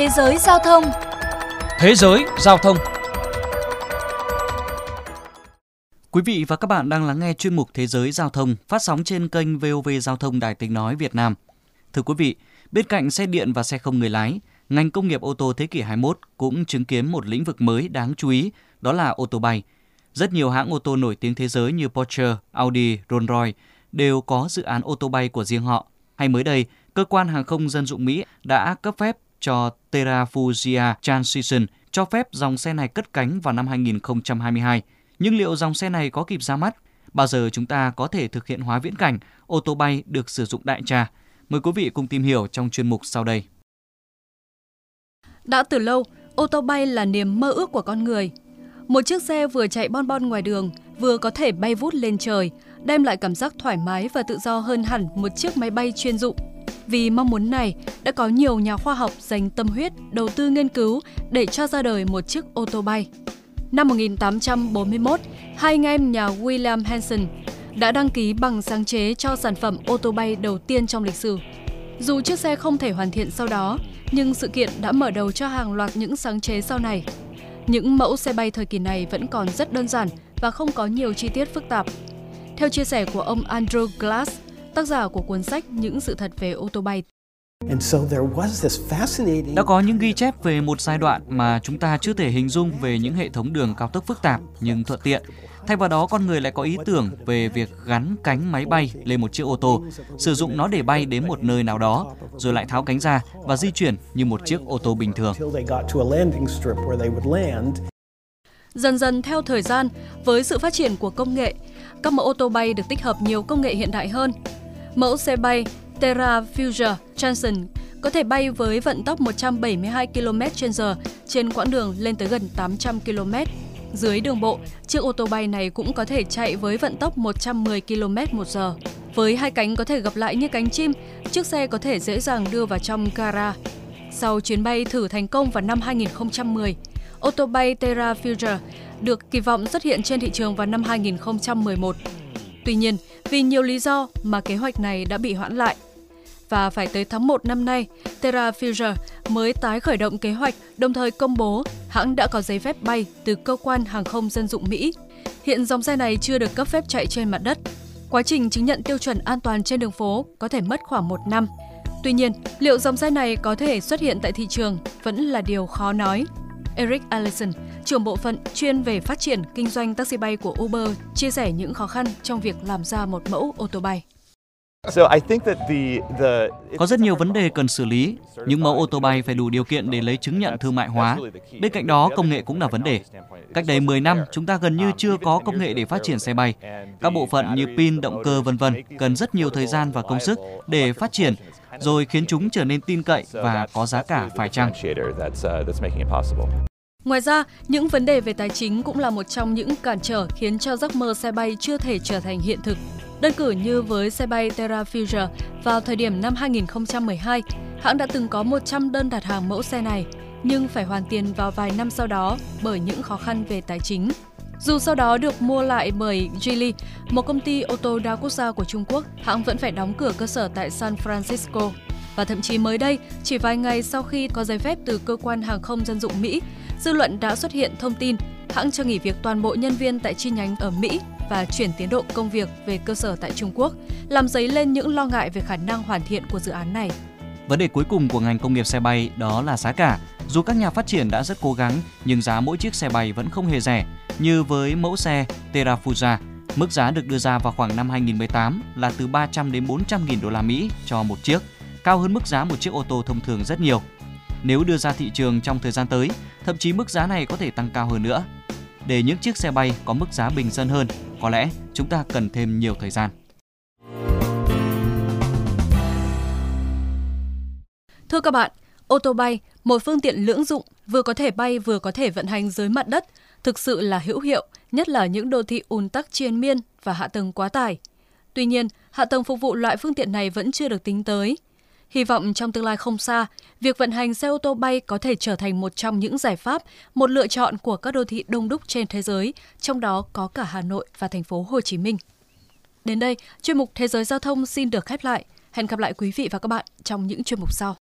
Thế giới giao thông Thế giới giao thông Quý vị và các bạn đang lắng nghe chuyên mục Thế giới giao thông phát sóng trên kênh VOV Giao thông Đài Tiếng Nói Việt Nam. Thưa quý vị, bên cạnh xe điện và xe không người lái, ngành công nghiệp ô tô thế kỷ 21 cũng chứng kiến một lĩnh vực mới đáng chú ý, đó là ô tô bay. Rất nhiều hãng ô tô nổi tiếng thế giới như Porsche, Audi, Rolls-Royce đều có dự án ô tô bay của riêng họ. Hay mới đây, cơ quan hàng không dân dụng Mỹ đã cấp phép cho Terrafugia Transition cho phép dòng xe này cất cánh vào năm 2022. Nhưng liệu dòng xe này có kịp ra mắt? Bao giờ chúng ta có thể thực hiện hóa viễn cảnh ô tô bay được sử dụng đại trà? Mời quý vị cùng tìm hiểu trong chuyên mục sau đây. Đã từ lâu, ô tô bay là niềm mơ ước của con người. Một chiếc xe vừa chạy bon bon ngoài đường, vừa có thể bay vút lên trời, đem lại cảm giác thoải mái và tự do hơn hẳn một chiếc máy bay chuyên dụng. Vì mong muốn này, đã có nhiều nhà khoa học dành tâm huyết đầu tư nghiên cứu để cho ra đời một chiếc ô tô bay. Năm 1841, hai anh em nhà William Hansen đã đăng ký bằng sáng chế cho sản phẩm ô tô bay đầu tiên trong lịch sử. Dù chiếc xe không thể hoàn thiện sau đó, nhưng sự kiện đã mở đầu cho hàng loạt những sáng chế sau này. Những mẫu xe bay thời kỳ này vẫn còn rất đơn giản và không có nhiều chi tiết phức tạp. Theo chia sẻ của ông Andrew Glass, tác giả của cuốn sách Những sự thật về ô tô bay. Đã có những ghi chép về một giai đoạn mà chúng ta chưa thể hình dung về những hệ thống đường cao tốc phức tạp nhưng thuận tiện. Thay vào đó, con người lại có ý tưởng về việc gắn cánh máy bay lên một chiếc ô tô, sử dụng nó để bay đến một nơi nào đó, rồi lại tháo cánh ra và di chuyển như một chiếc ô tô bình thường. Dần dần theo thời gian, với sự phát triển của công nghệ, các mẫu ô tô bay được tích hợp nhiều công nghệ hiện đại hơn. Mẫu xe bay Terra Future Johnson có thể bay với vận tốc 172 km/h trên quãng đường lên tới gần 800 km. Dưới đường bộ, chiếc ô tô bay này cũng có thể chạy với vận tốc 110 km/h. Với hai cánh có thể gập lại như cánh chim, chiếc xe có thể dễ dàng đưa vào trong gara. Sau chuyến bay thử thành công vào năm 2010, ô tô bay Terra Future được kỳ vọng xuất hiện trên thị trường vào năm 2011. Tuy nhiên, vì nhiều lý do mà kế hoạch này đã bị hoãn lại. Và phải tới tháng 1 năm nay, Terra Future mới tái khởi động kế hoạch, đồng thời công bố hãng đã có giấy phép bay từ cơ quan hàng không dân dụng Mỹ. Hiện dòng xe này chưa được cấp phép chạy trên mặt đất. Quá trình chứng nhận tiêu chuẩn an toàn trên đường phố có thể mất khoảng một năm. Tuy nhiên, liệu dòng xe này có thể xuất hiện tại thị trường vẫn là điều khó nói. Eric Allison, trưởng bộ phận chuyên về phát triển kinh doanh taxi bay của Uber, chia sẻ những khó khăn trong việc làm ra một mẫu ô tô bay. Có rất nhiều vấn đề cần xử lý. Những mẫu ô tô bay phải đủ điều kiện để lấy chứng nhận thương mại hóa. Bên cạnh đó, công nghệ cũng là vấn đề. Cách đây 10 năm, chúng ta gần như chưa có công nghệ để phát triển xe bay. Các bộ phận như pin, động cơ vân vân cần rất nhiều thời gian và công sức để phát triển rồi khiến chúng trở nên tin cậy và có giá cả phải chăng. Ngoài ra, những vấn đề về tài chính cũng là một trong những cản trở khiến cho giấc mơ xe bay chưa thể trở thành hiện thực. Đơn cử như với xe bay Terra Future, vào thời điểm năm 2012, hãng đã từng có 100 đơn đặt hàng mẫu xe này, nhưng phải hoàn tiền vào vài năm sau đó bởi những khó khăn về tài chính. Dù sau đó được mua lại bởi Geely, một công ty ô tô đa quốc gia của Trung Quốc, hãng vẫn phải đóng cửa cơ sở tại San Francisco. Và thậm chí mới đây, chỉ vài ngày sau khi có giấy phép từ cơ quan hàng không dân dụng Mỹ, dư luận đã xuất hiện thông tin hãng cho nghỉ việc toàn bộ nhân viên tại chi nhánh ở Mỹ và chuyển tiến độ công việc về cơ sở tại Trung Quốc, làm dấy lên những lo ngại về khả năng hoàn thiện của dự án này. Vấn đề cuối cùng của ngành công nghiệp xe bay đó là giá cả. Dù các nhà phát triển đã rất cố gắng, nhưng giá mỗi chiếc xe bay vẫn không hề rẻ. Như với mẫu xe Terrafuja, mức giá được đưa ra vào khoảng năm 2018 là từ 300 đến 400 nghìn đô la Mỹ cho một chiếc, cao hơn mức giá một chiếc ô tô thông thường rất nhiều. Nếu đưa ra thị trường trong thời gian tới, thậm chí mức giá này có thể tăng cao hơn nữa. Để những chiếc xe bay có mức giá bình dân hơn, có lẽ chúng ta cần thêm nhiều thời gian. Thưa các bạn, ô tô bay, một phương tiện lưỡng dụng vừa có thể bay vừa có thể vận hành dưới mặt đất, thực sự là hữu hiệu, nhất là những đô thị ùn tắc triền miên và hạ tầng quá tải. Tuy nhiên, hạ tầng phục vụ loại phương tiện này vẫn chưa được tính tới. Hy vọng trong tương lai không xa, việc vận hành xe ô tô bay có thể trở thành một trong những giải pháp, một lựa chọn của các đô thị đông đúc trên thế giới, trong đó có cả Hà Nội và thành phố Hồ Chí Minh. Đến đây, chuyên mục Thế giới giao thông xin được khép lại. Hẹn gặp lại quý vị và các bạn trong những chuyên mục sau.